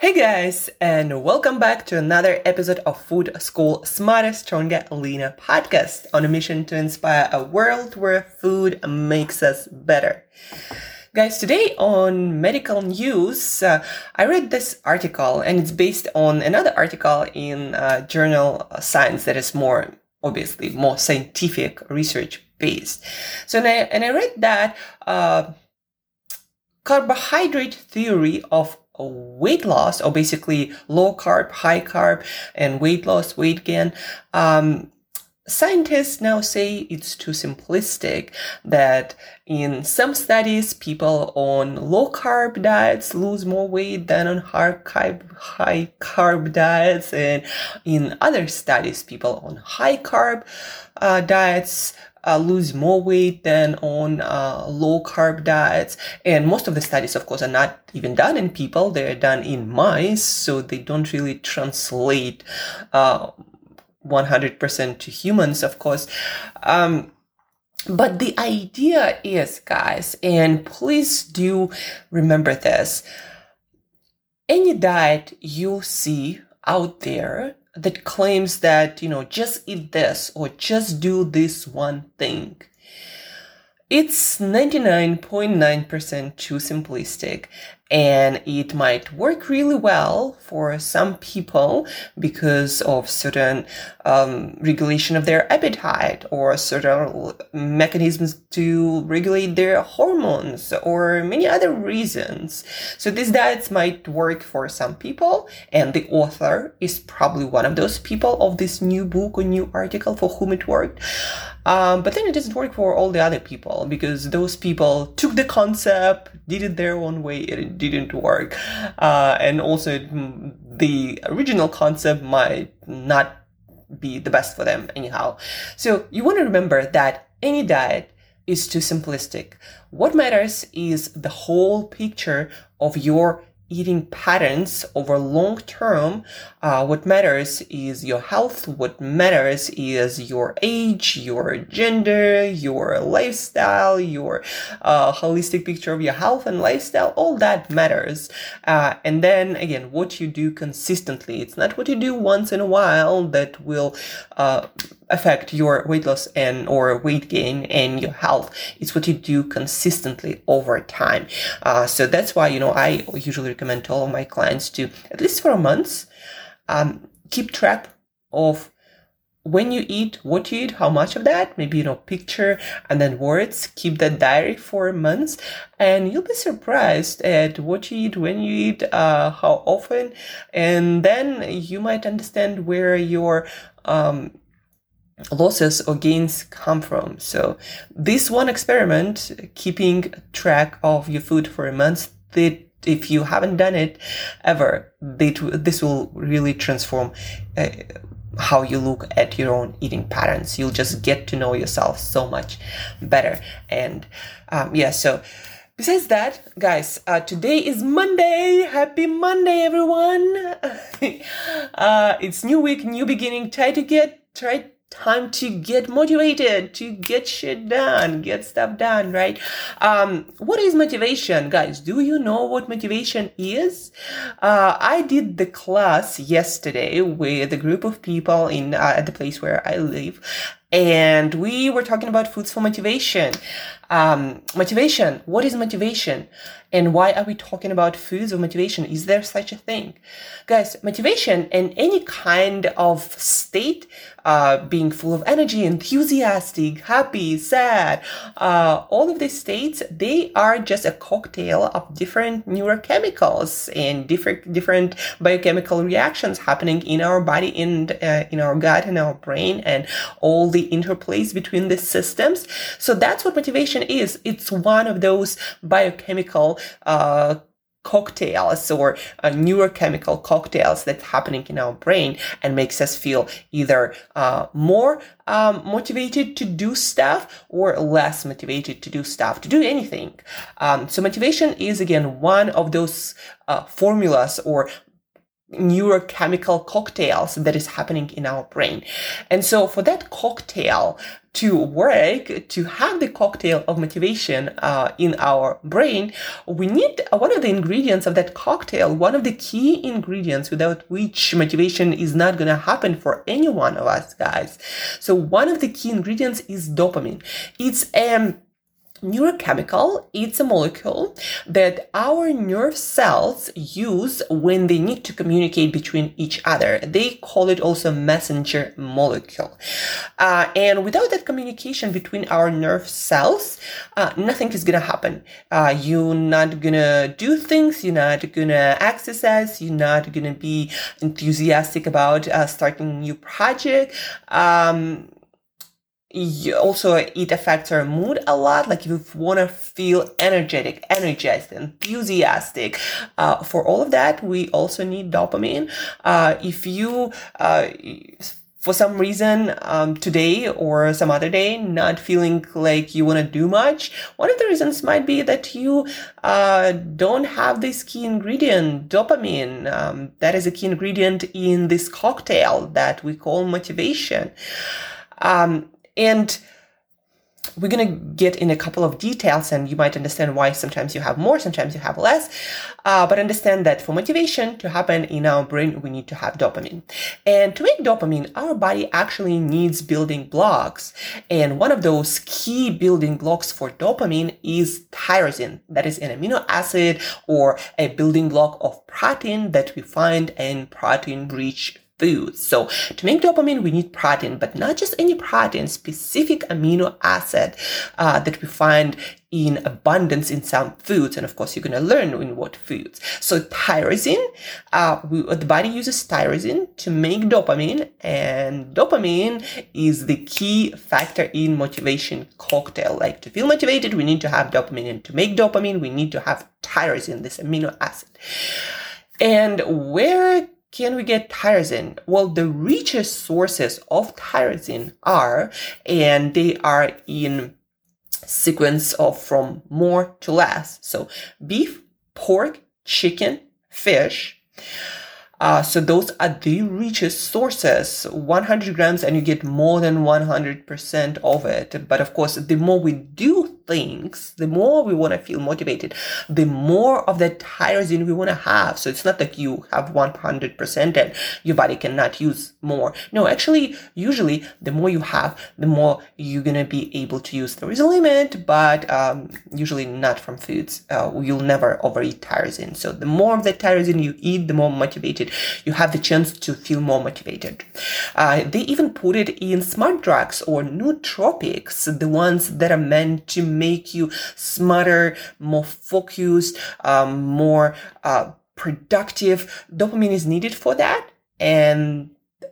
Hey guys, and welcome back to another episode of Food School Smarter, Stronger, Leaner podcast on a mission to inspire a world where food makes us better. Guys, today on medical news, uh, I read this article and it's based on another article in uh, journal Science that is more, obviously, more scientific research based. So, and I, and I read that uh, carbohydrate theory of weight loss, or basically low carb, high carb, and weight loss, weight gain, um, Scientists now say it's too simplistic that in some studies, people on low carb diets lose more weight than on high carb, high carb diets. And in other studies, people on high carb uh, diets uh, lose more weight than on uh, low carb diets. And most of the studies, of course, are not even done in people. They're done in mice. So they don't really translate, uh, 100% to humans, of course. Um, but the idea is, guys, and please do remember this any diet you see out there that claims that, you know, just eat this or just do this one thing. It's 99.9% too simplistic and it might work really well for some people because of certain um, regulation of their appetite or certain mechanisms to regulate their hormones or many other reasons. So these diets might work for some people, and the author is probably one of those people of this new book or new article for whom it worked. Um, but then it doesn't work for all the other people because those people took the concept, did it their own way, it didn't work. Uh, and also mm, the original concept might not be the best for them anyhow. So you want to remember that any diet is too simplistic. What matters is the whole picture of your eating patterns over long term, uh, what matters is your health. What matters is your age, your gender, your lifestyle, your uh, holistic picture of your health and lifestyle. All that matters. Uh, and then again, what you do consistently. It's not what you do once in a while that will uh, affect your weight loss and or weight gain and your health. It's what you do consistently over time. Uh, so that's why you know I usually recommend to all of my clients to at least for a month um, keep track of when you eat, what you eat, how much of that, maybe, you know, picture and then words, keep that diary for months and you'll be surprised at what you eat, when you eat, uh, how often. And then you might understand where your, um, losses or gains come from. So this one experiment, keeping track of your food for a month, that if you haven't done it ever, this will really transform uh, how you look at your own eating patterns. You'll just get to know yourself so much better. And um, yeah, so besides that, guys, uh, today is Monday. Happy Monday, everyone. uh, it's new week, new beginning. Try to get, try time to get motivated to get shit done get stuff done right? Um what is motivation? Guys do you know what motivation is? Uh i did the class yesterday with a group of people in uh, at the place where i live and we were talking about foods for motivation um motivation what is motivation and why are we talking about foods of motivation? Is there such a thing? Guys, motivation and any kind of state, uh, being full of energy, enthusiastic, happy, sad, uh, all of these states, they are just a cocktail of different neurochemicals and different, different biochemical reactions happening in our body, in, uh, in our gut, in our brain, and all the interplays between the systems. So that's what motivation is. It's one of those biochemical uh, cocktails or uh, neurochemical cocktails that's happening in our brain and makes us feel either uh, more um, motivated to do stuff or less motivated to do stuff, to do anything. Um, so motivation is again one of those uh, formulas or neurochemical cocktails that is happening in our brain. And so for that cocktail to work, to have the cocktail of motivation uh, in our brain, we need one of the ingredients of that cocktail, one of the key ingredients without which motivation is not going to happen for any one of us, guys. So one of the key ingredients is dopamine. It's a um, neurochemical it's a molecule that our nerve cells use when they need to communicate between each other. They call it also messenger molecule. Uh, and without that communication between our nerve cells uh, nothing is gonna happen. Uh, you're not gonna do things you're not gonna exercise you're not gonna be enthusiastic about uh, starting a new project. Um, also it affects our mood a lot. Like if you want to feel energetic energized enthusiastic uh, for all of that we also need dopamine. Uh, if you uh, for some reason um, today or some other day not feeling like you want to do much one of the reasons might be that you uh, don't have this key ingredient dopamine. Um, that is a key ingredient in this cocktail that we call motivation. Um, and we're going to get in a couple of details and you might understand why sometimes you have more, sometimes you have less. Uh, but understand that for motivation to happen in our brain, we need to have dopamine. And to make dopamine, our body actually needs building blocks. And one of those key building blocks for dopamine is tyrosine. That is an amino acid or a building block of protein that we find in protein rich So to make dopamine, we need protein, but not just any protein, specific amino acid uh, that we find in abundance in some foods. And of course, you're going to learn in what foods. So tyrosine, uh, we, the body uses tyrosine to make dopamine and dopamine is the key factor in motivation cocktail. Like to feel motivated, we need to have dopamine and to make dopamine, we need to have tyrosine, this amino acid. And where can we get tyrosine? Well, the richest sources of tyrosine are, and they are in sequence of from more to less. So beef, pork, chicken, fish. Uh, so those are the richest sources, 100 grams and you get more than 100% of it. But of course, the more we do things, the more we want to feel motivated, the more of that tyrosine we want to have. So it's not that you have 100% and your body cannot use more. No, actually, usually the more you have, the more you're going to be able to use. There is a limit, but um, usually not from foods. Uh, you'll never overeat tyrosine. So the more of that tyrosine you eat, the more motivated you have the chance to feel more motivated. Uh, they even put it in smart drugs or nootropics, the ones that are meant to make you smarter, more focused, um, more uh, productive. Dopamine is needed for that. And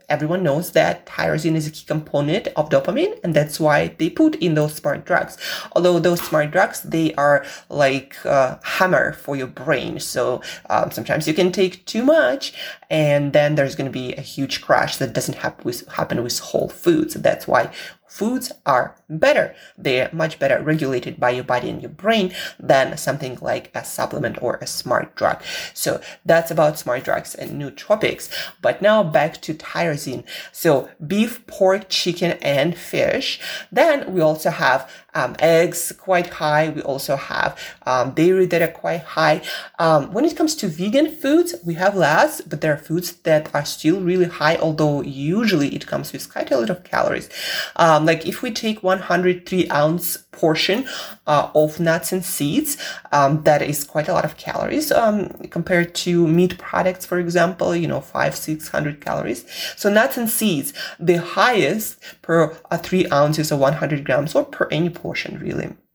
everyone knows that tyrosine is a key component of dopamine and that's why they put in those smart drugs although those smart drugs they are like a hammer for your brain so um, sometimes you can take too much and then there's going to be a huge crash that doesn't with, happen with whole foods that's why foods are better. They're much better regulated by your body and your brain than something like a supplement or a smart drug. So that's about smart drugs and nootropics. But now back to tyrosine. So beef, pork, chicken, and fish. Then we also have um, eggs quite high. We also have um, dairy that are quite high. Um, when it comes to vegan foods, we have less, but there are foods that are still really high, although usually it comes with quite a lot of calories. Um, like if we take 103 ounce portion uh, of nuts and seeds, um, that is quite a lot of calories um, compared to meat products, for example, you know, five, 600 calories. So nuts and seeds, the highest per uh, three ounces or 100 grams or per any portion portion really.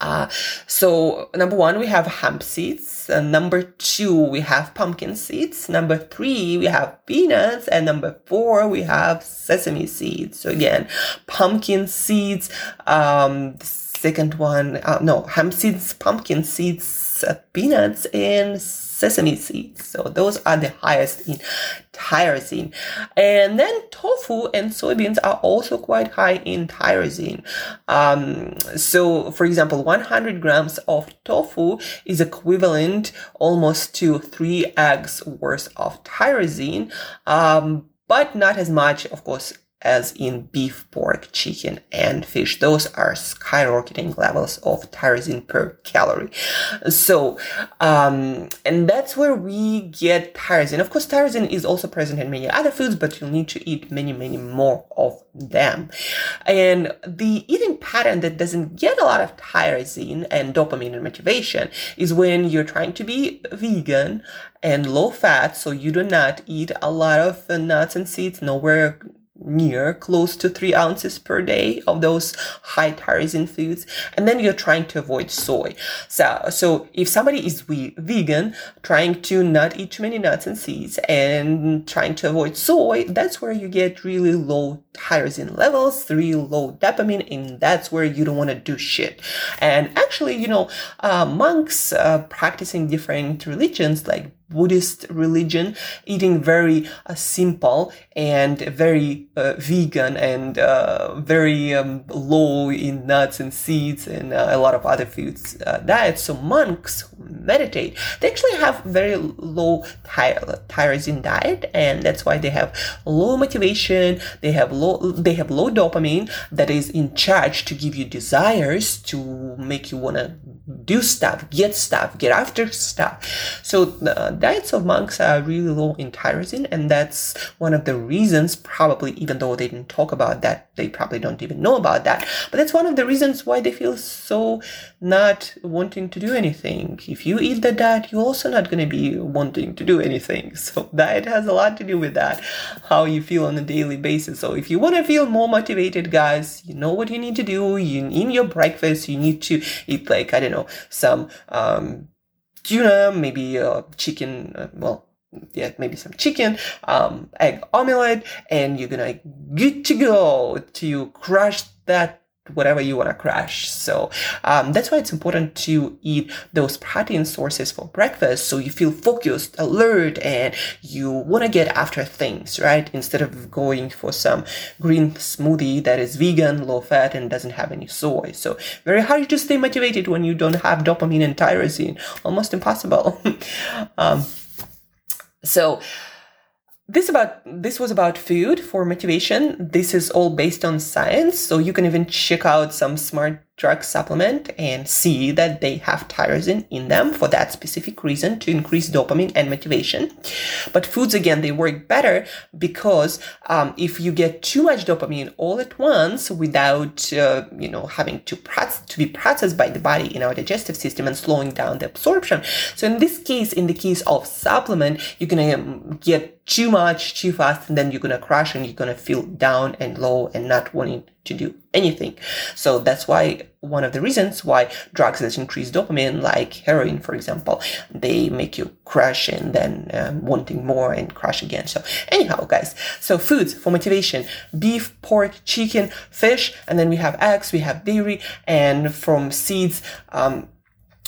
Uh, so number one, we have hemp seeds. Uh, number two, we have pumpkin seeds. Number three, we have peanuts. And number four, we have sesame seeds. So again, pumpkin seeds. Um, second one, uh, no, hemp seeds, pumpkin seeds, uh, peanuts, and sesame seeds. So those are the highest in tyrosine. And then tofu and soybeans are also quite high in tyrosine. Um, so for example, 100 grams of tofu is equivalent almost to three eggs worth of tyrosine. Um, but not as much, of course, as in beef, pork, chicken, and fish. Those are skyrocketing levels of tyrosine per calorie. So, um, and that's where we get tyrosine. Of course, tyrosine is also present in many other foods, but you'll need to eat many, many more of them. And the eating pattern that doesn't get a lot of tyrosine and dopamine and motivation is when you're trying to be vegan and low fat, so you do not eat a lot of nuts and seeds, nowhere near close to three ounces per day of those high tyrosine foods and then you're trying to avoid soy. So so if somebody is we- vegan trying to not eat too many nuts and seeds and trying to avoid soy that's where you get really low tyrosine levels really low dopamine and that's where you don't want to do shit. And actually you know uh, monks uh, practicing different religions like Buddhist religion, eating very uh, simple and very uh, vegan and uh, very um, low in nuts and seeds and uh, a lot of other foods uh, diet. So monks meditate. They actually have very low ty- tyrosine diet, and that's why they have low motivation. They have low they have low dopamine that is in charge to give you desires to make you want to do stuff, get stuff, get after stuff. So uh, diets of monks are really low in tyrosine, and that's one of the reasons, probably, even though they didn't talk about that, they probably don't even know about that. But that's one of the reasons why they feel so not wanting to do anything. If you eat the diet, you're also not going to be wanting to do anything. So diet has a lot to do with that, how you feel on a daily basis. So if you want to feel more motivated, guys, you know what you need to do. You in your breakfast, you need to eat like I don't know some um, tuna, maybe uh, chicken. Uh, well, yeah, maybe some chicken, um, egg omelette, and you're gonna good to go to crush that whatever you want to crash. So um, that's why it's important to eat those protein sources for breakfast so you feel focused, alert, and you want to get after things, right? Instead of going for some green smoothie that is vegan, low fat, and doesn't have any soy. So very hard to stay motivated when you don't have dopamine and tyrosine. Almost impossible. um, so this about this was about food for motivation. This is all based on science. So you can even check out some smart drug supplement and see that they have tyrosine in them for that specific reason to increase dopamine and motivation. But foods, again, they work better because um, if you get too much dopamine all at once without, uh, you know, having to, to be processed by the body in our digestive system and slowing down the absorption. So in this case, in the case of supplement, you're going to um, get too much too fast and then you're to crash and you're to feel down and low and not wanting to do anything. So that's why one of the reasons why drugs that increase dopamine, like heroin, for example, they make you crash and then um, wanting more and crash again. So anyhow, guys, so foods for motivation, beef, pork, chicken, fish, and then we have eggs, we have dairy, and from seeds, um,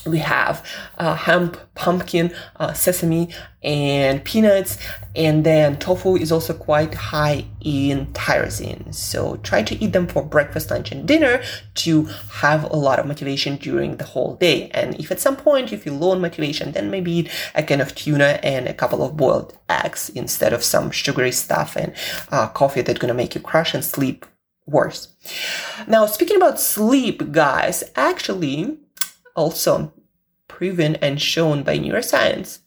we have uh, hemp, pumpkin, uh, sesame, and peanuts. And then tofu is also quite high in tyrosine. So try to eat them for breakfast, lunch, and dinner to have a lot of motivation during the whole day. And if at some point you feel low on motivation, then maybe a can of tuna and a couple of boiled eggs instead of some sugary stuff and uh, coffee that's gonna make you crash and sleep worse. Now, speaking about sleep, guys, actually, also proven and shown by neuroscience.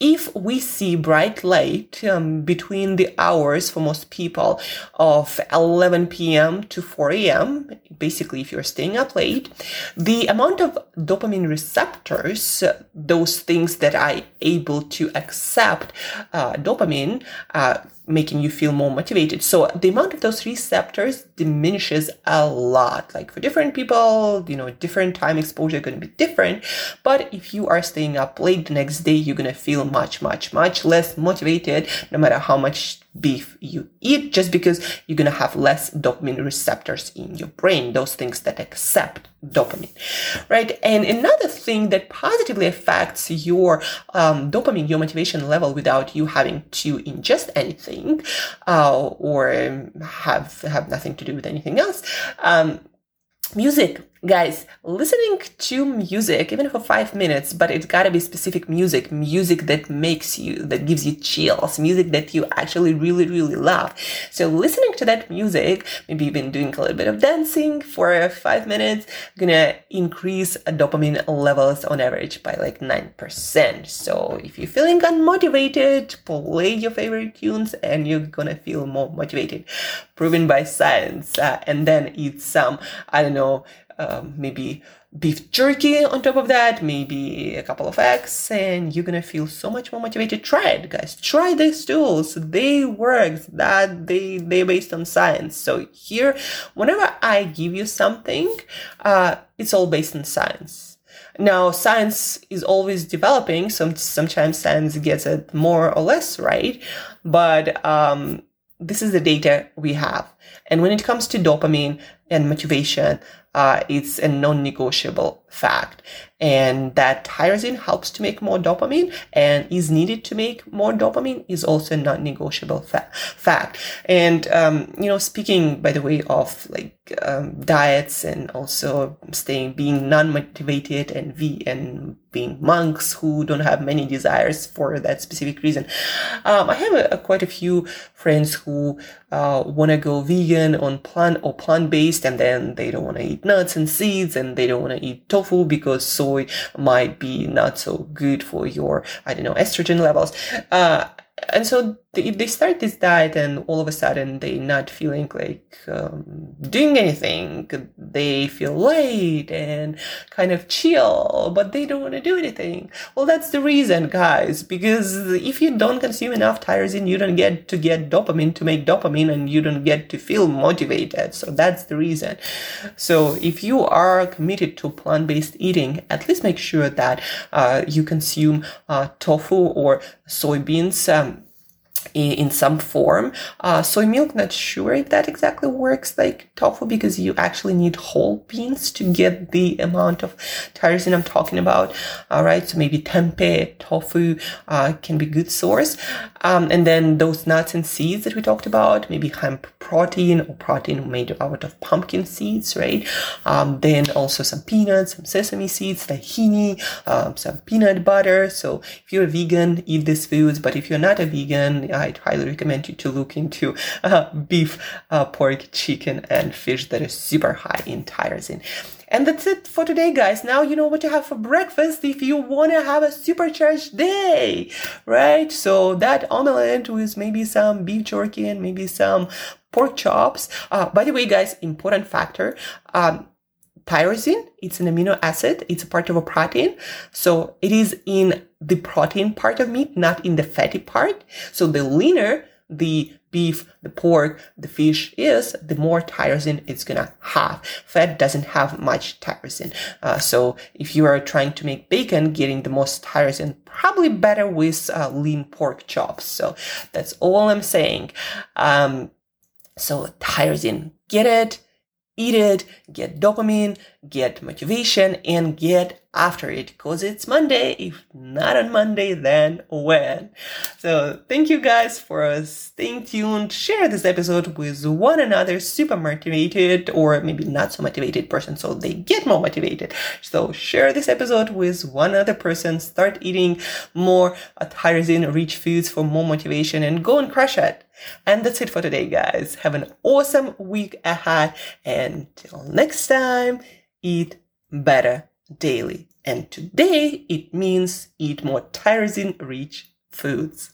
If we see bright light um, between the hours for most people of 11 p.m. to 4 a.m., basically if you're staying up late, the amount of dopamine receptors, those things that are able to accept uh, dopamine, uh, making you feel more motivated. So the amount of those receptors diminishes a lot. Like for different people, you know, different time exposure going to be different. But if you are staying up late the next day, you're going to feel much, much, much less motivated no matter how much beef you eat just because you're to have less dopamine receptors in your brain, those things that accept dopamine, right? And another thing that positively affects your um, dopamine, your motivation level without you having to ingest anything uh, or have, have nothing to do with anything else. Um, music guys listening to music even for five minutes but it's got to be specific music music that makes you that gives you chills music that you actually really really love. So listening to that music maybe even doing a little bit of dancing for five minutes gonna increase dopamine levels on average by like 9% so if you're feeling unmotivated play your favorite tunes and you're gonna feel more motivated. Proven by science uh, and then eat some i don't know um, maybe beef jerky on top of that, maybe a couple of eggs, and you're gonna feel so much more motivated. Try it, guys. Try these tools. They work. That they they based on science. So here, whenever I give you something, uh, it's all based on science. Now, science is always developing. So sometimes science gets it more or less right, but um, this is the data we have. And when it comes to dopamine and motivation, uh, it's a non-negotiable fact. And that tyrosine helps to make more dopamine and is needed to make more dopamine is also a non-negotiable fa- fact. And um, you know speaking by the way of like um, diets and also staying being non-motivated and v and being monks who don't have many desires for that specific reason. Um, i have a, a, quite a few friends who uh, want to go vegan on plant or plant-based and then they don't want to eat nuts and seeds and they don't want to eat because soy might be not so good for your, I don't know, estrogen levels. Uh, and so if they start this diet and all of a sudden they're not feeling like um, doing anything, they feel light and kind of chill, but they don't want to do anything. Well, that's the reason, guys, because if you don't consume enough tyrosine, you don't get to get dopamine to make dopamine and you don't get to feel motivated. So that's the reason. So if you are committed to plant-based eating, at least make sure that uh, you consume uh, tofu or soybeans. Um, in some form. Uh, soy milk, not sure if that exactly works like tofu because you actually need whole beans to get the amount of tyrosine I'm talking about. All right, so maybe tempeh tofu uh, can be good source. Um, and then those nuts and seeds that we talked about, maybe hemp protein or protein made out of pumpkin seeds, right? Um, then also some peanuts, some sesame seeds, tahini, um, some peanut butter. So if you're a vegan, eat these foods. But if you're not a vegan, I'd highly recommend you to look into uh, beef, uh, pork, chicken, and fish that is super high in tyrosine. And that's it for today, guys. Now you know what to have for breakfast if you want to have a supercharged day, right? So that omelette with maybe some beef jerky and maybe some pork chops. Uh, by the way, guys, important factor. Um, tyrosine, it's an amino acid. It's a part of a protein. So it is in the protein part of meat, not in the fatty part. So the leaner the beef, the pork, the fish is, the more tyrosine it's gonna have. Fat doesn't have much tyrosine. Uh, so if you are trying to make bacon, getting the most tyrosine, probably better with uh, lean pork chops. So that's all I'm saying. Um, so tyrosine, get it, eat it, get dopamine, get motivation, and get after it because it's Monday. If not on Monday, then when? So thank you guys for staying tuned. Share this episode with one another super motivated or maybe not so motivated person so they get more motivated. So share this episode with one other person. Start eating more tyrosine rich foods for more motivation and go and crush it. And that's it for today, guys. Have an awesome week ahead. And till next time, eat better daily. And today it means eat more tyrosine rich foods.